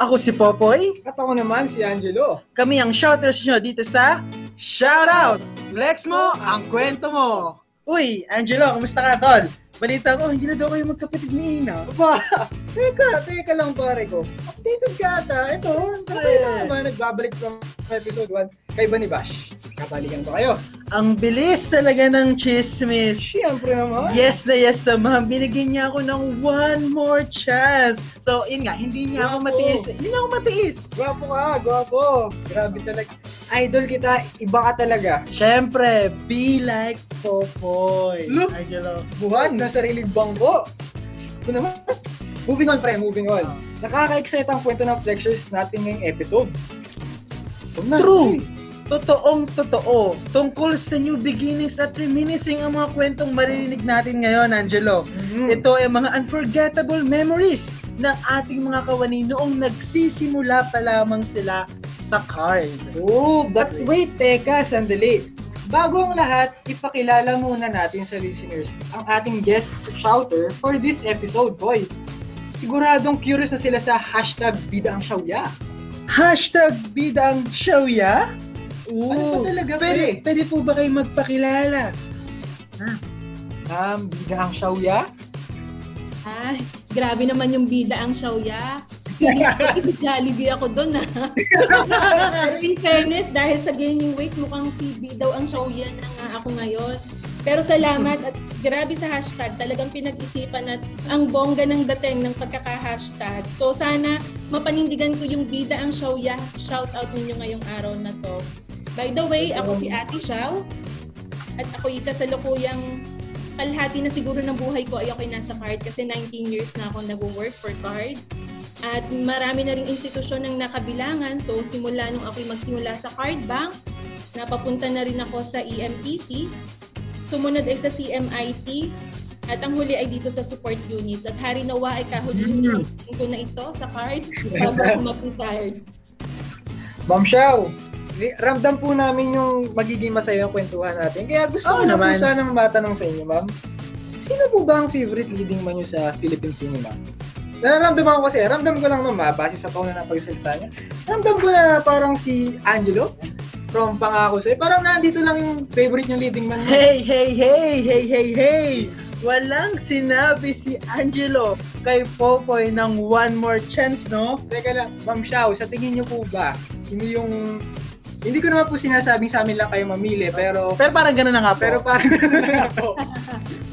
Ako si Popoy. At ako naman si Angelo. Kami ang shouters nyo dito sa Shoutout! Flex mo ang kwento mo. Uy, Angelo, kumusta ka, tol? Balita ko, hindi na daw kayo magkapatid ni Ina. Aba, teka, teka lang pare ko. Updated ka ata. Ito, okay lang naman. Nagbabalik from episode 1 kay Bunny Bash. Kabalikan ba kayo? Ang bilis talaga ng chismis. Siyempre naman. Yes na yes naman. Binigyan niya ako ng one more chance. So, yun nga, hindi niya ako Guwapo. matiis. Hindi niya ako matiis. Gwapo ka, gwapo. Grabe talaga. Idol kita, iba ka talaga. Siyempre, be like Popoy. Look. Angelo. Buwan na sariling bangko. Ano naman? Moving on, pre, moving on. Nakaka-excite ang kwento ng Flexers natin ngayong episode. True. Totoong totoo. Tungkol sa new beginnings at reminiscing ang mga kwentong maririnig natin ngayon, Angelo. Mhm. Ito ay mga unforgettable memories ng ating mga kawani noong nagsisimula pa lamang sila sa card. Oh, but wait, teka, sandali. Bago ang lahat, ipakilala muna natin sa listeners ang ating guest shouter for this episode, boy. Siguradong curious na sila sa hashtag Bida ang Shawya. Hashtag bidang showya? Ano ba talaga, pwede, pre? pwede po ba kayo magpakilala? Ma'am, Bida ang Shawya? Ay, grabe naman yung bida ang Xiaoya. Ko si Jollibee ako doon ah. In fairness, dahil sa gaining weight, mukhang si B daw ang Xiaoya na nga ako ngayon. Pero salamat at grabe sa hashtag. Talagang pinag-isipan at ang bongga ng dating ng pagkaka-hashtag. So sana mapanindigan ko yung bida ang Xiaoya. Shout out ninyo ngayong araw na to. By the way, ako si Ate Xiao. At ako kasalukuyang kalahati na siguro ng buhay ko ay ako'y nasa card kasi 19 years na ako nag-work for card. At marami na ring institusyon ng nakabilangan. So simula nung ako'y magsimula sa card bank, napapunta na rin ako sa EMPC. Sumunod ay sa CMIT. At ang huli ay dito sa support units. At hari nawa ay kahuli-huli ko na ito sa card bago ako mag-retired. Ma'am Shaw, ramdam po namin yung magiging masaya yung kwentuhan natin. Kaya gusto ko na po naman. sanang matanong sa inyo, ma'am. Sino po ba ang favorite leading man nyo sa Philippine cinema? Nararamdaman ko kasi, ramdam ko lang naman, base sa tono ng pagsalita niya. Ramdam ko na parang si Angelo from Pangako Sa'yo. Parang nandito lang yung favorite yung leading man. Hey, hey, hey, hey, hey, hey! Walang sinabi si Angelo kay Popoy ng one more chance, no? Teka lang, Ma'am Shaw, sa tingin niyo po ba, sino yung... Hindi ko naman po sinasabing sa amin lang kayo mamili, pero... Pero parang ganun na nga po. Pero parang po.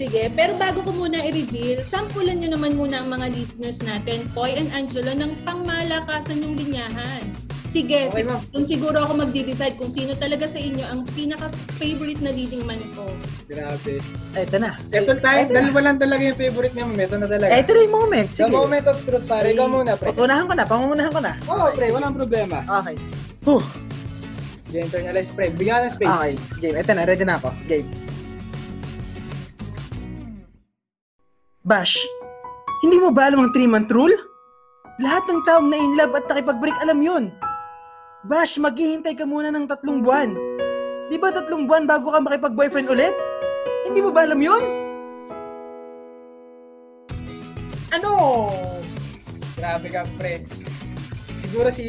Sige, pero bago ko muna i-reveal, sampulan nyo naman muna ang mga listeners natin, Poy and Angelo, ng pangmalakasan yung linyahan. Sige, Okay, sig- kung siguro ako magde-decide kung sino talaga sa inyo ang pinaka-favorite na leading man ko. Grabe. Ito na. Ito tayo, Ito na. dalawa lang talaga yung favorite niya, ito na talaga. Ito na yung moment. The Sige. moment of truth, pare. Ikaw muna, pre. Unahan ko na, pangungunahan ko na. Oo, pre, walang problema. Okay. Huh. Sige, internalize, pre. Bigyan ng space. Okay, game. Ito na, ready na ako. Game. Bash, hindi mo ba alam ang 3-month rule? Lahat ng taong na in love at nakipag-break alam yun. Bash, maghihintay ka muna ng tatlong buwan. Di ba tatlong buwan bago ka makipag-boyfriend ulit? Hindi mo ba alam yun? Ano? Grabe ka, pre. Siguro si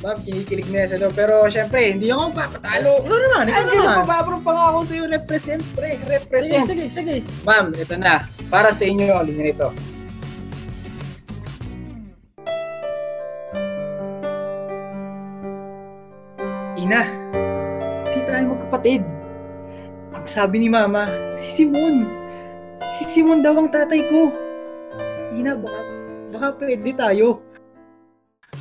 Bob kinikilig na sa loob. Pero syempre, hindi ako papatalo. Ikaw naman, ikaw Angelo, naman. papaprong pa nga ako sa'yo. Represent, pre. Represent. sige, sige. Ma'am, ito na. Para sa inyo, ang linya nito. Ina, hindi tayo magkapatid. Ang sabi ni Mama, si Simon. Si Simon daw ang tatay ko. Ina, baka, baka pwede tayo.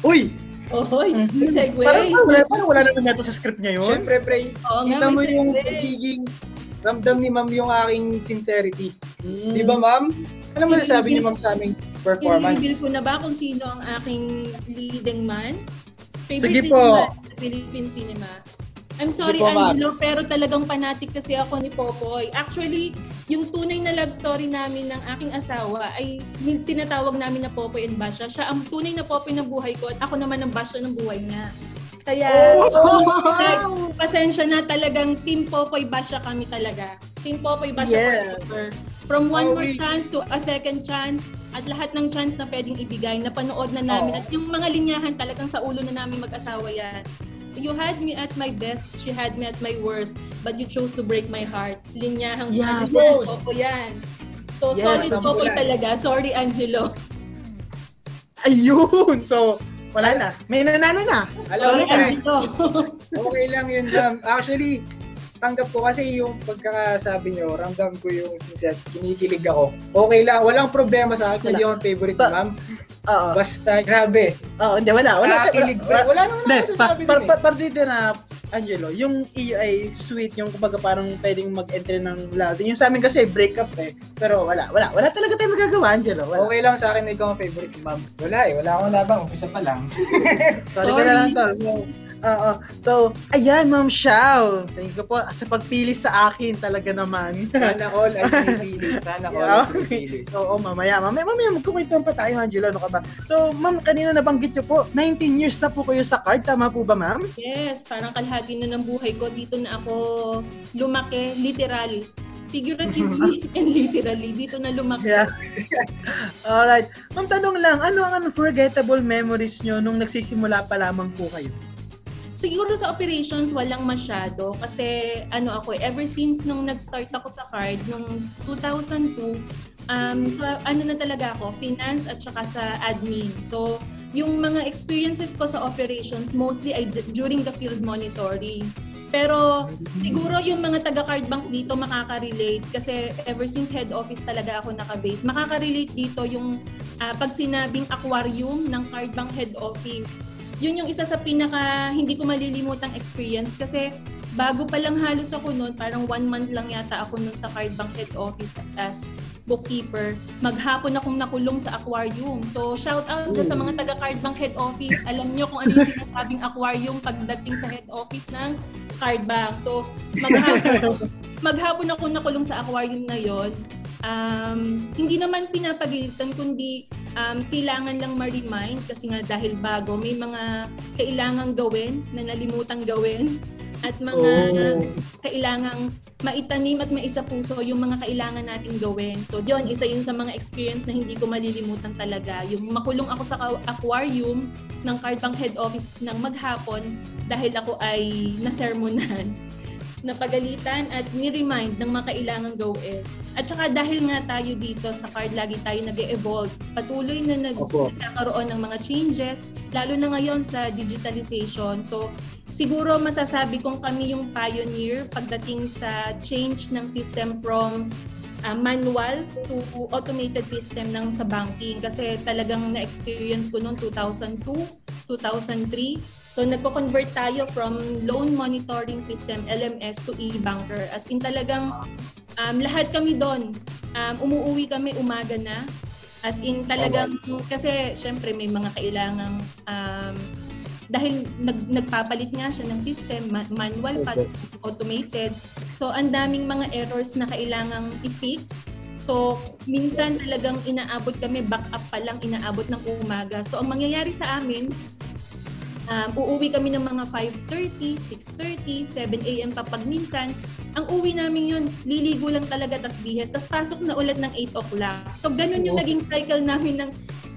Uy! Ohoy, Mhm. segue. Parang, wala, parang wala naman yata sa script niya yun. Siyempre, pre, Oo nga, kita mo yung segue. pagiging ramdam ni Ma'am yung aking sincerity. Mm. Di ba, Ma'am? Ano mo sabi ni Ma'am sa aming I-reveal performance? ko na ba kung sino ang aking leading man? Favorite Sige po. man sa Philippine cinema. I'm sorry. Angelo, pero talagang fanatic kasi ako ni Popoy. Actually, yung tunay na love story namin ng aking asawa ay tinatawag namin na Popoy and Basha. Siya ang tunay na Popoy ng buhay ko at ako naman ang Basha ng buhay niya. Kaya, Oh! pasensya na talagang Team Popoy Basha kami talaga. Team Popoy Basha Yes. forever. From one more Always. chance to a second chance at lahat ng chance na pwedeng ibigay, napanood na namin. Oo. At yung mga linyahan talagang sa ulo na namin mag-asawa yan. You had me at my best, she had me at my worst, but you chose to break my heart. Linyahang Yeah, ano, yun. Popo yan. So, Yes, solid bulan. talaga. Sorry, Angelo. Ayun! So, wala na. May nanalo na. Alam Sorry, mo na, Angelo. okay lang yun, ma'am. Actually, tanggap ko kasi yung pagkakasabi nyo, ramdam ko yung sincere, kinikilig ako. Okay lang, walang problema sa akin, hindi ako favorite ma'am. Oo. Basta, grabe. Oo, hindi, wala. Wala. Nakakilig pa. Wala naman Hindi, ako pa, sasabi par, dun eh. par, partida na, Angelo, yung iyo ay sweet, yung kumbaga parang pwedeng mag-enter ng love. Yung sa amin kasi, break up eh. Pero wala, wala. Wala talaga tayo magagawa, Angelo. Wala. Okay lang sa akin na ikaw ang favorite ma'am. Wala eh, wala akong labang, umpisa pa lang. Sorry ka na lang, tol. Oo. So, ayan, Ma'am Shao. Thank you po sa pagpili sa akin talaga naman. Sana all ay pinipili. Sana all Yeah, ay pinipili. Oo, mamaya. Mamaya, mamaya magkukwentuhan pa tayo, Angelo. Ano ka ba? So, ma'am, kanina nabanggit niyo po, 19 years na po kayo sa card. Tama po ba, ma'am? Yes, parang kalahati na ng buhay ko. Dito na ako lumaki, literal. Figuratively and literally. Dito na lumaki. Yeah. Alright. Ma'am, tanong lang, ano ang unforgettable memories nyo nung nagsisimula pa lamang po kayo? Siguro sa operations, walang masyado. Kasi ano ako, ever since nung nag-start ako sa card, nung 2002, um, sa ano na talaga ako, finance at saka sa admin. So, yung mga experiences ko sa operations, mostly ay during the field monitoring. Pero siguro yung mga taga-card bank dito makaka-relate kasi ever since head office talaga ako naka-base. Makaka-relate dito yung ah, pag sinabing aquarium ng card bank head office yun yung isa sa pinaka hindi ko malilimutang experience kasi bago pa lang halos ako noon, parang one month lang yata ako noon sa card bank head office as bookkeeper. Maghapon akong nakulong sa aquarium. So shout out sa mga taga card bank head office. Alam nyo kung ano yung sinasabing aquarium pagdating sa head office ng card bank. So maghapon, maghapon ako nakulong sa aquarium na yon. Um, hindi naman pinapagilitan kundi um, kailangan lang ma-remind kasi nga dahil bago may mga kailangang gawin na nalimutang gawin at mga Oh. kailangang maitanim at maisa puso yung mga kailangan nating gawin. So yun, isa yun sa mga experience na hindi ko malilimutan talaga. Yung makulong ako sa aquarium ng Card Bank head office ng maghapon dahil ako ay nasermonan napagalitan at ni-remind ng mga kailangang gawin. At saka dahil nga tayo dito sa card, lagi tayo nag evolve patuloy na nag Opo. nagkakaroon ng mga changes, lalo na ngayon sa digitalization. So, siguro masasabi kong kami yung pioneer pagdating sa change ng system from uh, manual to automated system ng sa banking kasi talagang na-experience ko noong 2002, 2003. So nagko-convert tayo from loan monitoring system LMS to e-banker. As in talagang um, lahat kami doon. Um, umuuwi kami umaga na. As in talagang kasi syempre may mga kailangang um, dahil nag, nagpapalit nga siya ng system, ma- manual pa, automated. So, ang daming mga errors na kailangang i-fix. So, minsan talagang inaabot kami, back up pa lang, inaabot ng umaga. So, ang mangyayari sa amin, um, uuwi kami ng mga 5.30, 6.30, 7 a.m. pa pag minsan. Ang uwi namin yun, liligo lang talaga, tas bihes, tas pasok na ulit ng 8 o'clock. So, ganun yung Oo. naging cycle namin ng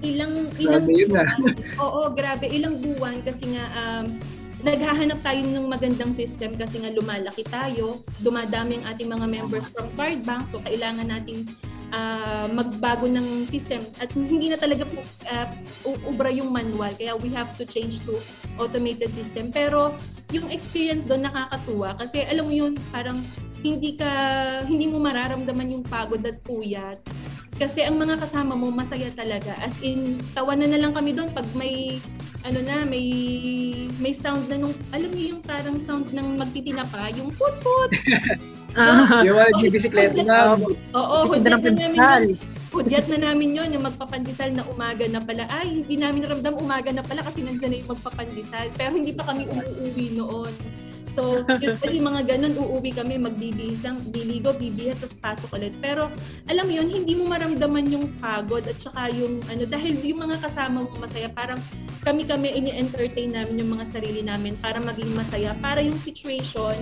ilang, ilang Grabe ah. Oo, grabe. Ilang buwan kasi nga um, naghahanap tayo ng magandang system kasi nga lumalaki tayo, dumadami ang ating mga members from card bank, so kailangan nating ah, magbago ng system at hindi na talaga po ah, u- ubra yung manual. Kaya we have to change to automated system. Pero yung experience doon nakakatuwa kasi alam mo yun parang hindi ka hindi mo mararamdaman yung pagod at puyat kasi ang mga kasama mo masaya talaga. As in tawanan na lang kami doon pag may ano na may may sound na nung alam niyo yung parang sound ng magtitinapa yung put put. Ah, Yung mga bisikleta na. oo hudyat na namin yun. hudyat na namin yon yung magpapandesal na umaga na pala. Ay hindi namin ramdam umaga na pala kasi nandiyan na yung magpapandesal. Pero hindi pa kami umuuwi noon So, usually mga ganun, uuwi kami, magbibihis lang, biligo, bibihis, sa pasok ulit. Pero, alam mo yun, hindi mo maramdaman yung pagod at saka yung, ano, dahil yung mga kasama mo masaya, parang kami-kami, ini-entertain namin yung mga sarili namin para maging masaya, para yung situation,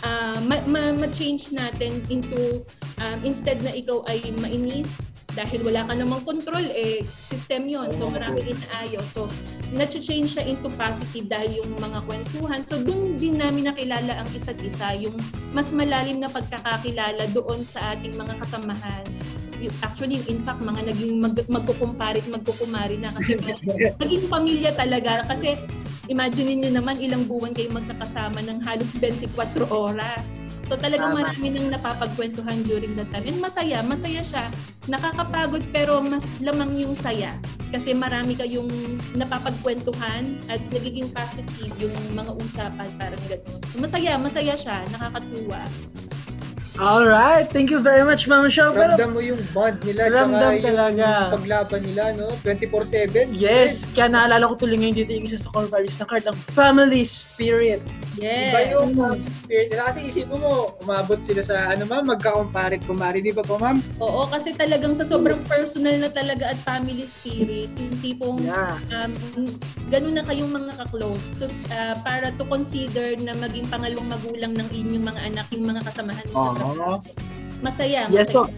uh, ma- ma- ma-change natin into, um, instead na ikaw ay mainis, dahil wala ka namang control, eh, system yon So, marami inaayos. So, na-change siya into positive dahil yung mga kwentuhan. So, doon din namin nakilala ang isa't isa, yung mas malalim na pagkakakilala doon sa ating mga kasamahan. Actually, in fact, mga naging mag, magkukumpare at magkukumari na kasi naging pamilya talaga. Kasi imagine niyo naman ilang buwan kayo magkakasama ng halos 24 oras. So talagang Tama. marami nang napapagkwentuhan during that time. And masaya, masaya siya. Nakakapagod pero mas lamang yung saya. Kasi marami kayong napapagkwentuhan at nagiging positive yung mga usapan parang gano'n. So masaya, masaya siya. Nakakatuwa. Alright, thank you very much, Mama Show. Pero, Ramdam mo yung bond nila, Ramdam tsaka yung talaga. paglaban nila, no? 24-7. yes, kaya naalala ko tuloy ngayon dito yung isa sa core values ng card, ang family spirit. Iba Yes. yung um, spirit nila. Kasi isipin mo, umabot sila sa, ano ma'am, magka-compare kumari, di ba po ma'am? Oo, kasi talagang sa sobrang personal na talaga at family spirit, yung tipong Yeah. um, ganun na kayong mga ka-close to, uh, para to consider na maging pangalawang magulang ng inyong mga anak, yung mga kasamahan mo sa trabaho. Masaya, Yes, masaya.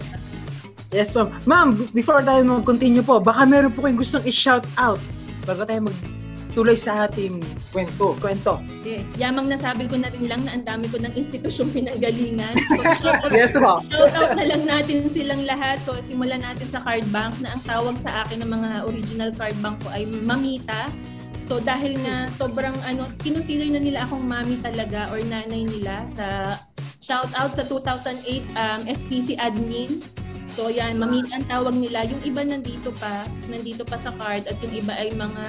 Yes, ma'am. Ma'am, b- before tayo mag-continue po, baka meron po kayong gustong i-shout out bago tayo magtuloy sa ating kwento. kwento. Okay. Yamang nasabi ko na rin lang na ang dami ko ng institusyong pinanggalingan. So, Yes, ma'am. Shout out na lang natin silang lahat. So, simulan natin sa card bank na ang tawag sa akin ng mga original card bank ko ay Mamita. So, dahil nga sobrang ano, kinonsider na nila akong mami talaga or nanay nila sa shout out sa 2008 um, SPC admin. So yan, mamita ang tawag nila. Yung iba nandito pa, nandito pa sa card at yung iba ay mga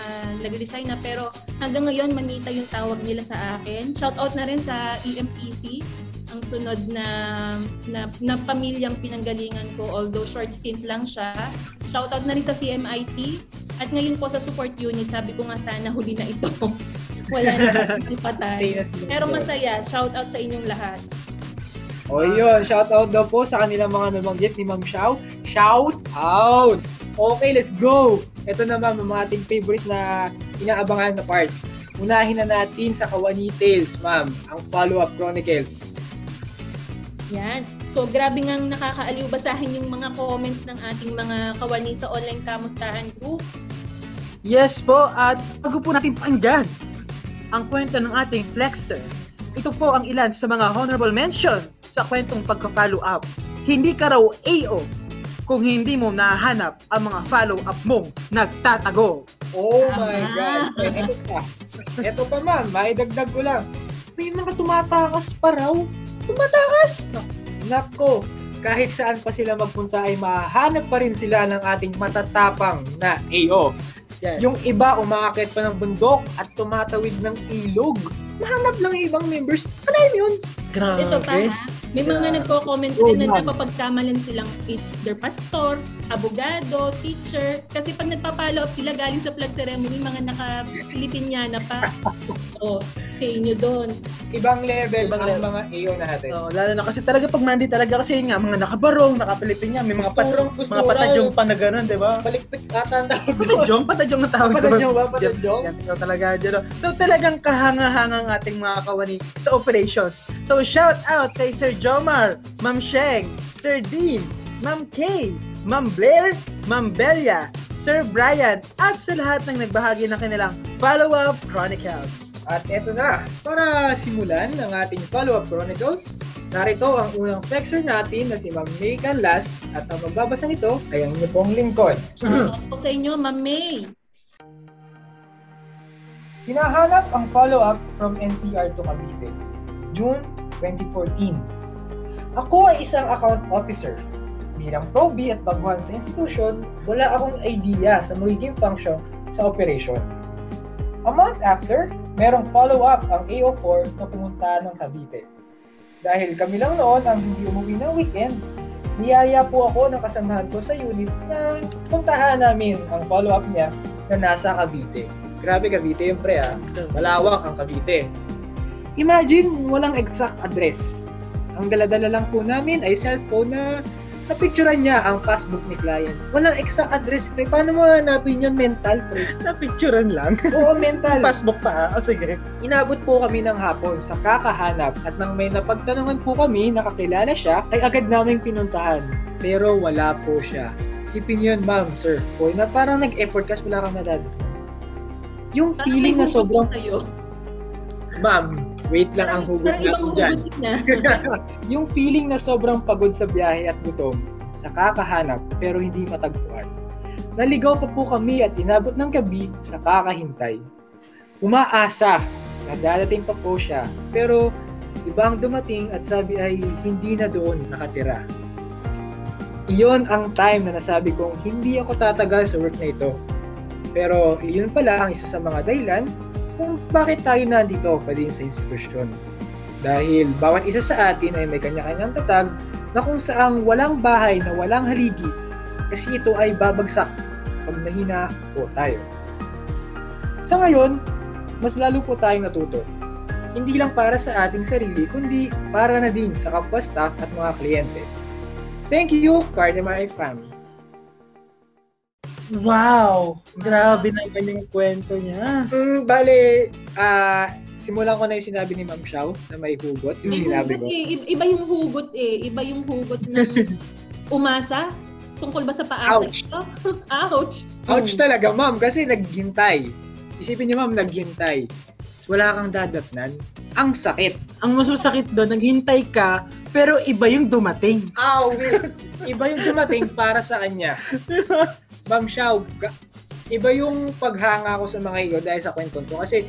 nag-resign na. Pero hanggang ngayon, mamita yung tawag nila sa akin. Shout out na rin sa EMPC, ang sunod na, na, na pamilyang pinanggalingan ko, although short stint lang siya. Shout out na rin sa CMIT. At ngayon po sa support unit, sabi ko nga sana huli na ito. Wala na patay. Pero masaya, shout out sa inyong lahat. O yun, shout out daw po sa kanilang mga nabanggit ni Ma'am Shao. Shout out! Okay, let's go! Ito naman ang mga ating favorite na inaabangan na part. Unahin na natin sa Kawani Tales, ma'am, ang follow-up chronicles. Yan. So, grabe ngang nakakaaliw basahin yung mga comments ng ating mga kawani sa online kamustahan group. Yes po, at bago po natin pakinggan ang kwento ng ating Flexter, ito po ang ilan sa mga honorable mention sa kwentong pagka-follow up. Hindi ka raw AO kung hindi mo nahanap ang mga follow-up mong nagtatago. Oh my. God! Ito pa. Ito pa, ma'am. Maidagdag ko lang. May mga tumatakas pa raw. Tumatakas! Nako, kahit saan pa sila magpunta ay mahanap pa rin sila ng ating matatapang na AO. Yes. Yung iba umaakit pa ng bundok at tumatawid ng ilog. Mahanap lang yung ibang members. Ano yun? Grabe. Ito pa ha, may mga Grabe. nagko-comment Oh, din na napapagkamalan silang either pastor, abogado, teacher. Kasi pag nagpa-follow up sila galing sa flag ceremony, mga naka-Pilipinyana pa. o, say nyo doon. Ibang level Ibang ang level. mga AO natin. Oo, lalo na kasi talaga pag Monday talaga kasi yun nga, mga nakabarong, nakapilipinya, may mga, pat- mga patadyong pa na gano'n, di ba? Palikpik ata ang tawag doon. Patadyong, patadyong na tawag doon. Patadyong ba? Patadyong? Yan, yan talaga. So talagang kahanga-hanga ang ating mga kawani sa operations. So shout out kay Sir Jomar, Ma'am Sheng, Sir Dean, Ma'am Kay, Ma'am Blair, Ma'am Belia, Sir Brian, at sa lahat ng nagbahagi ng kanilang follow-up chronicles. At eto na, para simulan ang ating follow-up chronicles, narito ang unang flexer natin na si Ma'am May Canlas at ang magbabasa nito ay ang inyo pong lingkod. So, ako sa inyo, Ma'am May. Hinahanap ang follow-up from NCR to Cavite, June 2014. Ako ay isang account officer. Bilang proby at baguhan sa institution, wala akong idea sa magiging function sa operation. A month after, merong follow-up ang AO4 na pumunta ng Cavite. Dahil kami lang noon ang hindi umuwi ng weekend, niyaya po ako ng kasamahan ko sa unit na puntahan namin ang follow-up niya na nasa Cavite. Grabe Cavite yung pre ah. Malawak ang Cavite. Imagine, walang exact address. Ang daladala lang po namin ay cellphone na napicturean niya ang passbook ni client. Walang exact address, pre. Paano mo hanapin yun mental, pre? Napicturean lang. Oo, mental. Passbook pa. O sige. Inabot po kami ng hapon sa kakahanap at nang may napagtanungan po kami na kakilala siya, ay agad naming pinuntahan. Pero wala po siya. Sipin yun, ma'am, sir. O, na parang nag-effort kasi wala kang madad. Yung feeling na sobrang, ma'am, wait lang ang hugot natin dyan. na. yung feeling na sobrang pagod sa biyahe at gutom sa kakahanap pero hindi matagpuan. Naligaw pa po kami at inabot ng gabi sa kakahintay. Umaasa na dadating pa po siya pero ibang dumating at sabi ay hindi na doon nakatira. Iyon ang time na nasabi kong hindi ako tatagal sa work na ito. Pero iyon pala ang isa sa mga dahilan kung bakit tayo nandito pa din sa institusyon. Dahil bawat isa sa atin ay may kanya-kanyang tatag na kung saang walang bahay na walang haligi kasi ito ay babagsak pag nahina po tayo. Sa ngayon, mas lalo po tayong natuto. Hindi lang para sa ating sarili, kundi para na din sa kapwa staff at mga kliyente. Thank you, Cardamar family. Wow! Grabe naman yung kwento niya. Mm, bale, ah, simulan ko na yung sinabi ni Ma'am Xiao na may hugot, yung May sinabi hugot ko. eh. Iba yung hugot eh. Iba yung hugot ng umasa. Tungkol ba sa paasa Ouch. ito? Ouch! Ouch talaga, ma'am, kasi naghintay. Isipin niyo, ma'am, naghintay. Wala kang dadatnan. Ang sakit. Ang mas masakit doon, naghintay ka, pero iba yung dumating. Ow! iba yung dumating para sa kanya. Ma'am ga- iba yung paghanga ko sa mga iyo dahil sa kwento ko. Kasi,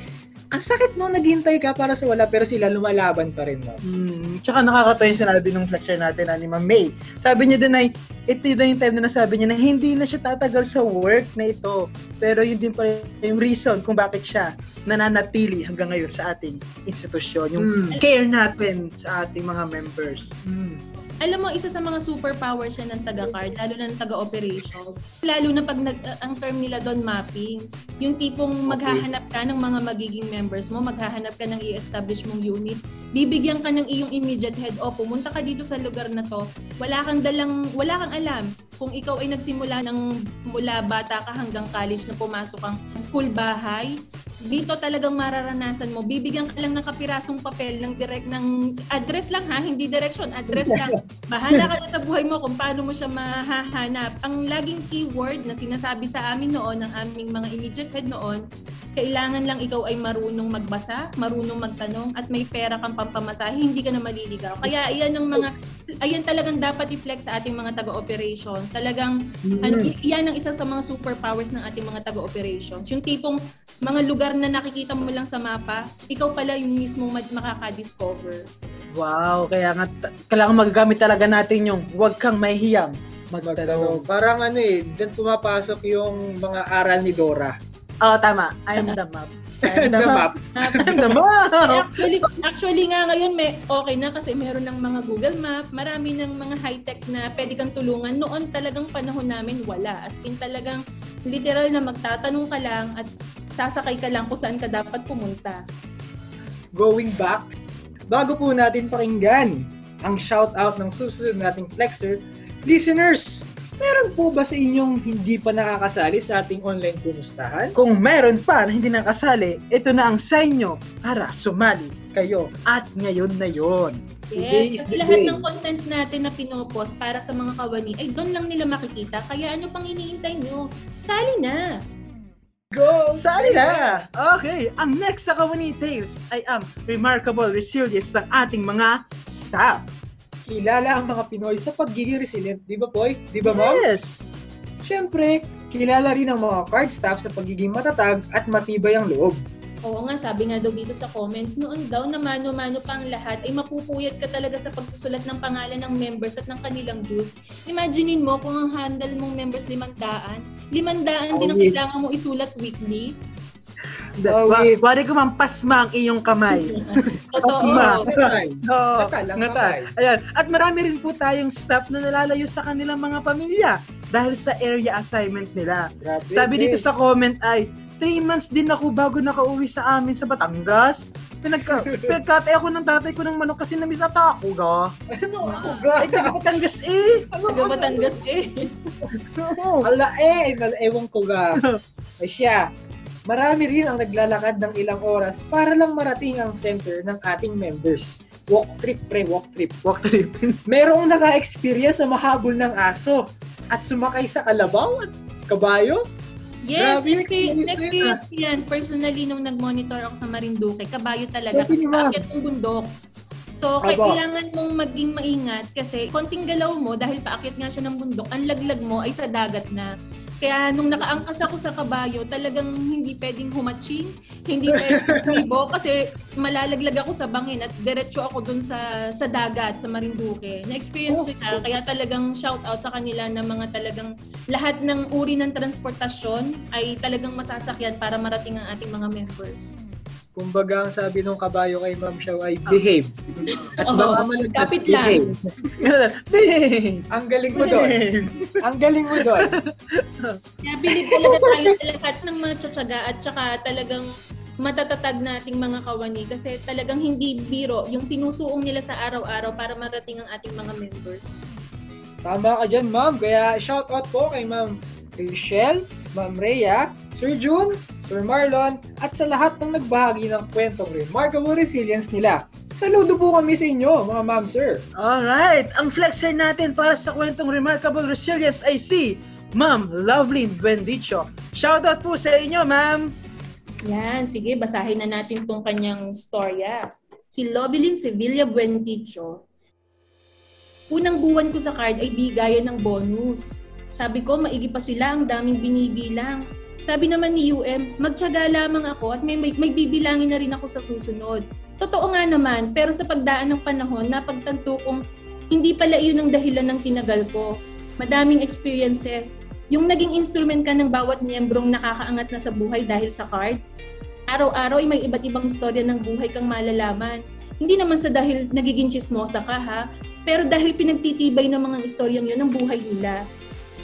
ang sakit no, naghintay ka para sa wala, pero sila lumalaban pa rin, no? Hmm, tsaka nakakatawa yung sinabi nung flexer natin na ni Ma'am May. Sabi niya din ay, ito din yung time na nasabi niya na hindi na siya tatagal sa work na ito. Pero yun din pa yung reason kung bakit siya nananatili hanggang ngayon sa ating institusyon. Yung Mm. care natin sa ating mga members. Mm. Alam mo, isa sa mga superpower siya ng taga-card, lalo na ng taga-operation. Lalo na pag nag, ang term nila doon, mapping. Yung tipong maghahanap ka ng mga magiging members mo, maghahanap ka ng i-establish mong unit, bibigyan ka ng iyong immediate head, o pumunta ka dito sa lugar na to, wala kang dalang, wala kang alam kung ikaw ay nagsimula ng mula bata ka hanggang college na pumasok ang school bahay, dito talagang mararanasan mo. Bibigyan ka lang ng kapirasong papel ng direct ng address lang ha, hindi direction, address lang. Bahala ka na sa buhay mo kung paano mo siya mahahanap. Ang laging keyword na sinasabi sa amin noon, ng aming mga immediate head noon, kailangan lang ikaw ay marunong magbasa, marunong magtanong, at may pera kang pampamasahe, hindi ka na maliligaw. Kaya ayan ang mga, ayan talagang dapat i-flex sa ating mga taga-operations. Talagang, ano, i- yan ang isa sa mga superpowers ng ating mga taga-operations. Yung tipong mga lugar na nakikita mo lang sa mapa, ikaw pala yung mismo makaka-discover. Wow, kaya nga kailangan magagamit talaga natin yung huwag kang mahihiyang Magtanong. magtanong. Parang ano eh, dyan pumapasok yung mga aral ni Dora. Oo, tama. I'm the map. I'm the The map. map. I'm the map. Actually, actually nga ngayon may okay na kasi meron ng mga Google Map, marami ng mga high-tech na pwede kang tulungan. Noon talagang panahon namin wala. As in talagang literal na magtatanong ka lang at sasakay ka lang kung saan ka dapat pumunta. Going back, bago po natin pakinggan ang shoutout ng susunod nating Flexer, listeners, meron po ba sa inyong hindi pa nakakasali sa ating online kumustahan? Kung meron pa na hindi nakasali, ito na ang sa inyo para sumali kayo. At ngayon na yon. Yes, kasi lahat day. ng content natin na pinopost para sa mga kawani ay doon lang nila makikita. Kaya ano pang iniintay nyo? Sali na! Go! Sali na! Okay, ang next sa Kawani Tales ay ang remarkable resilience ng ating mga staff. Kilala ang mga Pinoy sa pagiging resilient, di ba Poy? Di ba ma'am? Yes! Siyempre, kilala rin ang mga card staff sa pagiging matatag at matibay ang loob. Oo nga, sabi nga daw dito sa comments, noon daw na mano-mano pa ang lahat ay mapupuyat ka talaga sa pagsusulat ng pangalan ng members at ng kanilang dues. Imaginein mo kung ang handle mong members limandaan, limandaan din ang Oh, kailangan mo isulat weekly. Oh, Wa- wait. Ko mang pasma ang iyong kamay. Pasma. Oo, kamay. Ayan. At marami rin po tayong staff na nalalayo sa kanilang mga pamilya dahil sa area assignment nila. Grabe, Sabi eh. dito sa comment ay, 3 months din ako bago nakauwi sa amin sa Batangas. Pinagka, pinagkatay ako ng tatay ko ng manok kasi namiss ata ako ga. Ano ako ga? Ay, taga Batangas eh. Ano Taga Batangas eh. Ala eh, ewan ko ga. Ay siya, marami rin ang naglalakad ng ilang oras para lang marating ang center ng ating members. Walk trip, pre, walk trip. Walk trip. Merong naka-experience na mahabol ng aso at sumakay sa kalabaw at kabayo. Yes, Grabe yung experience, experience experience ko yan. Personally, nung nag-monitor ako sa Marinduque, kabayo talaga. Kasi ng bundok. So, Aba. kailangan mong maging maingat kasi konting galaw mo, dahil paakit nga siya ng bundok, ang laglag mo ay sa dagat na. Kaya nung nakaangkas ako sa kabayo, talagang hindi pwedeng humatching, hindi pwedeng humibo kasi malalaglag ako sa bangin at diretso ako dun sa sa dagat, sa Marinduque. Na-experience ko na, kaya talagang shout out sa kanila na mga talagang lahat ng uri ng transportasyon ay talagang masasakyan para marating ang ating mga members. Kumbaga ang sabi nung kabayo kay Ma'am Shaw ay behave. At Oo, baka malaglag, kapit behave. lang. Bing! Ang galing mo doon. Ang galing mo doon. Kaya bilib talaga tayo sa lahat ng mga tsatsaga at saka talagang matatatag nating mga kawani kasi talagang hindi biro yung sinusuong nila sa araw-araw para marating ang ating mga members. Tama ka dyan, ma'am. Kaya shout out po kay Ma'am Rachel, Ma'am Rhea, Sir June, Sir Marlon, at sa lahat ng nagbahagi ng kwentong remarkable resilience nila. Saludo po kami sa inyo, mga ma'am, sir. Alright, ang flexer natin para sa kwentong Remarkable Resilience ay si Ma'am Lovelyn Bendicho. Shoutout po sa inyo, ma'am! Yan, sige, basahin na natin tong kanyang storya. Si Lovelyn Sevilla Buenticho. Unang buwan ko sa card ay bigayan ng bonus. Sabi ko, maigi pa sila, ang daming binibilang. Sabi naman ni UM, magtyaga lamang ako at may, may, may bibilangin na rin ako sa susunod. Totoo nga naman, pero sa pagdaan ng panahon, napagtanto kong hindi pala iyon ang dahilan ng tinagal ko. Madaming experiences. Yung naging instrument ka ng bawat miyembrong nakakaangat na sa buhay dahil sa card. Araw-araw ay may iba't ibang istorya ng buhay kang malalaman. Hindi naman sa dahil nagiging chismosa ka ha, pero dahil pinagtitibay ng mga istoryang yun ang buhay nila.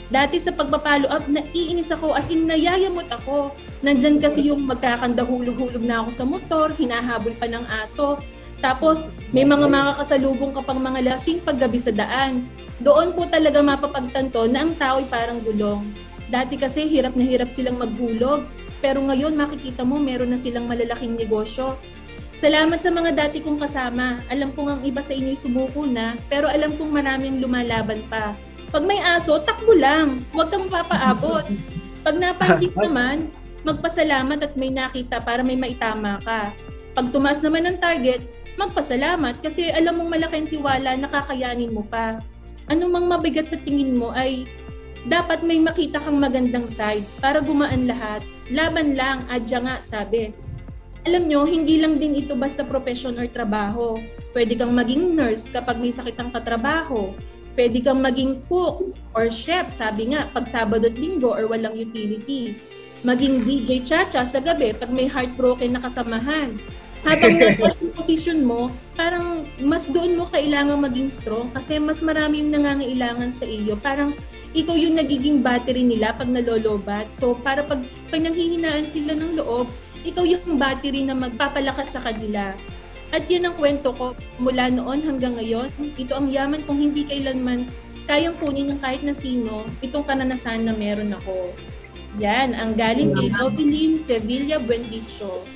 Dati sa pagpapalo up, naiinis ako as in nayayamot ako. Nandyan kasi yung magkakandahulog-hulog na ako sa motor, hinahabol pa ng aso. Tapos may mga makakasalubong ka pang mga lasing paggabi sa daan. Doon po talaga mapapagtanto na ang tao ay parang gulong. Dati kasi hirap na hirap silang maghulog. Pero ngayon makikita mo meron na silang malalaking negosyo. Salamat sa mga dati kong kasama. Alam kong ang iba sa inyo'y sumuko na, pero alam kong maraming lumalaban pa. Pag may aso, takbo lang. Huwag kang papaabot. Pag napanggit naman, magpasalamat at may nakita para may maitama ka. Pag tumaas naman ang target, magpasalamat kasi alam mong malaking tiwala na kakayanin mo pa. Ano mang mabigat sa tingin mo ay dapat may makita kang magandang side para gumaan lahat. Laban lang, adya nga, sabi. Alam nyo, hindi lang din ito basta profession or trabaho. Pwede kang maging nurse kapag may sakit ang katrabaho. Pwede kang maging cook or chef, sabi nga, pag Sabado at Linggo or walang utility. Maging DJ Chacha sa gabi pag may heartbroken na kasamahan. Habang yung position mo, parang mas doon mo kailangan maging strong kasi mas marami yung nangangailangan sa iyo. Parang ikaw yung nagiging battery nila pag nalolobat. So para pag, pag nanghihinaan sila ng loob, ikaw yung battery na magpapalakas sa kanila. At yan ang kwento ko mula noon hanggang ngayon. Ito ang yaman kung hindi kailanman kayang kunin ng kahit na sino itong kananasan na meron ako. Yan, ang galing kay Obilin Sevilla Buendicho.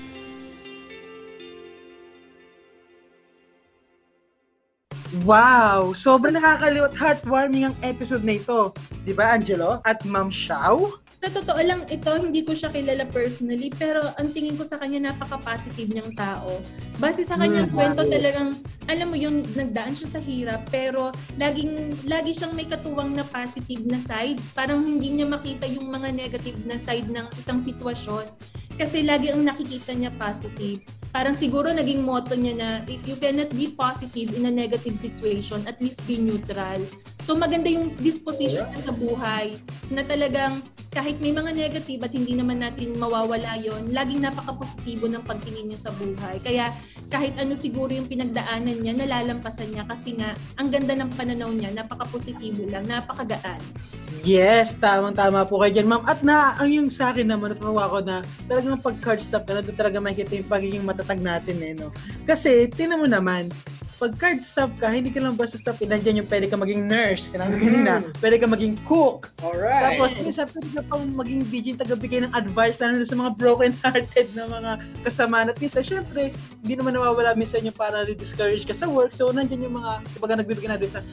Wow! Sobrang nakakaliw at heartwarming ang episode na ito. Di ba, Angelo? At Ma'am Shao? Sa totoo lang, ito, hindi ko siya kilala personally, pero ang tingin ko sa kanya, napaka-positive niyang tao. Base sa kanyang Mm, kwento, yes. talagang, alam mo yun, nagdaan siya sa hirap, pero laging, lagi siyang may katuwang na positive na side. Parang hindi niya makita yung mga negative na side ng isang sitwasyon. Kasi lagi ang nakikita niya positive. Parang siguro naging motto niya na if you cannot be positive in a negative situation, at least be neutral. So maganda yung disposition niya sa buhay na talagang kahit may mga negative at hindi naman natin mawawala yon, laging napaka-positibo ng pagtingin niya sa buhay. Kaya kahit ano siguro yung pinagdaanan niya, nalalampasan niya kasi nga ang ganda ng pananaw niya, napaka-positibo lang, napakagaan. Yes, tamang-tama po kayo dyan, ma'am. At na, ang yung sa akin naman, natutuwa ko na talagang pag card stop ka na, doon talaga makikita yung pagiging matatag natin eh, no? Kasi, tingnan mo naman, pag card stop ka, hindi ka lang basta stop, eh, nandiyan yung pwede ka maging nurse, sinabi ko kanina, pwede ka maging cook, Alright. Tapos, minsan pwede ka pang maging DJ tagabigay ng advice lalo sa mga broken-hearted na mga kasama. At minsan, syempre, hindi naman nawawala minsan yung para discourage ka sa work. So, nandiyan yung mga, kumbaga nagbibigay na advice na,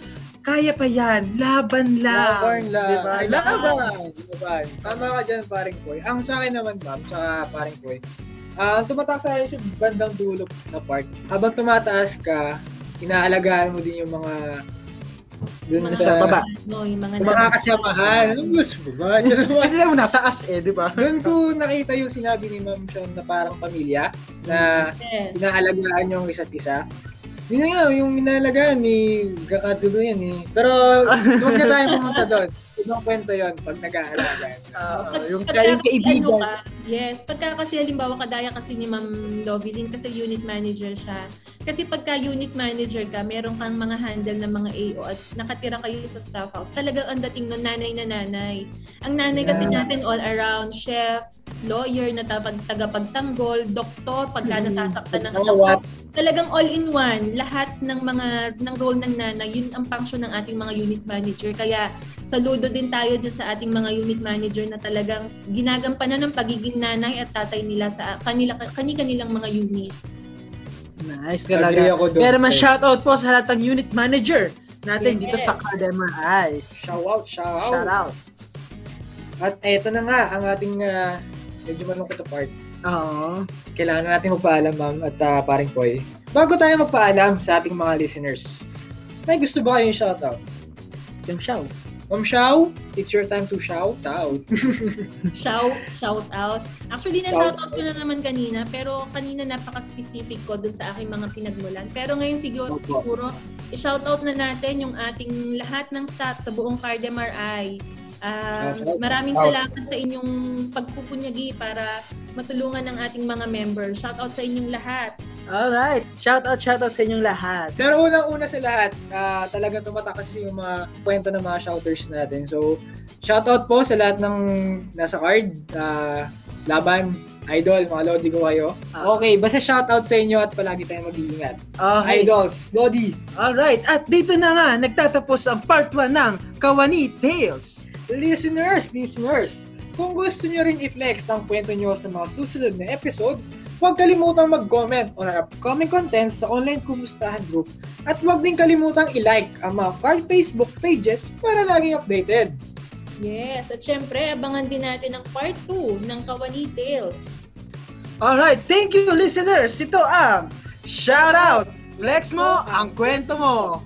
kaya pa yan, laban lang. Laban lang. Diba? Ay, Laban. Laban. Tama ka dyan, paring Koy. Ang sa akin naman, ma'am, tsaka paring Koy, ah, ang tumatak sa akin sa bandang dulo na part, habang tumataas ka, inaalagaan mo din yung mga dun Mga sa baba. No, yung mga mga kasamahan. Anong gusto mo ba? Kasi naman nataas eh, di ba? Doon ko nakita yung sinabi ni Ma'am Sean na parang pamilya na Yes. inaalagaan yung isa't isa. Yun na nga, yung inaalagaan ni Gakadulo yan eh. Pero huwag na tayo pumunta doon. Ibang kwento yon pag nag-aalaga. Pag- yung pagka kayong kasi kaibigan. ano ka, yes, pagka kasi halimbawa kadaya kasi ni Ma'am Lovelyn kasi unit manager siya. Kasi pagka unit manager ka, meron kang mga handle ng mga AO at nakatira kayo sa staff house. Talagang ang dating nun, nanay na nanay. Ang nanay kasi Yeah. natin all around, chef, lawyer na tapag, tagapagtanggol, doktor, pagka Mhm. nasasaktan ng anak. So, talagang all in one, lahat ng mga ng role ng nanay, yun ang function ng ating mga unit manager. Kaya saludo din tayo dyan sa ating mga unit manager na talagang ginagampanan ng pagiging nanay at tatay nila sa kanila kani-kanilang mga unit. Nice talaga. ako doon. Pero man shoutout po sa lahat ng unit manager natin Yes. dito sa Card MRI. Shout out, shout out. Shout out. At eto na nga ang ating ah, medyo malungkot na part. Oo. Kailangan natin magpaalam, ma'am, at uh, paring Koy. Bago tayo magpaalam sa ating mga listeners, may gusto ba kayong shoutout? Yung show. Ma'am Shao, it's your time to shout out. Shout, shout out. Actually, Shout na-shout out ko na naman kanina, pero kanina napaka-specific ko dun sa aking mga pinagmulan. Pero ngayon siguro, siguro i-shout out na natin yung ating lahat ng staff sa buong Card MRI. Um, Shout out. maraming Shout out. salamat sa inyong pagpupunyagi para matulungan ng ating mga members. Shout out sa inyong lahat. Alright. Shout out, shout out sa inyong lahat. Pero unang-una sa lahat, ah, talagang tumatak kasi yung mga kwento ng mga shouters natin. So, shoutout po sa lahat ng nasa card. ah, laban, idol, mga Lodi ko kayo. Ah. Okay, basta shoutout sa inyo at palagi tayong mag-iingat. Okay. Idols, Lodi, Alright. At dito na nga, nagtatapos ang part 1 ng Kawani Tales. Listeners, listeners, kung gusto nyo rin i-flex ang kwento nyo sa mga susunod na episode, huwag kalimutang mag-comment on our upcoming contents sa online kumustahan group at huwag din kalimutang i-like ang mga card Facebook pages para laging updated. Yes, at syempre, abangan din natin ang part 2 ng Kawani Tales. Alright. Thank you, listeners. Ito ang Shout Out. Flex mo ang kwento mo.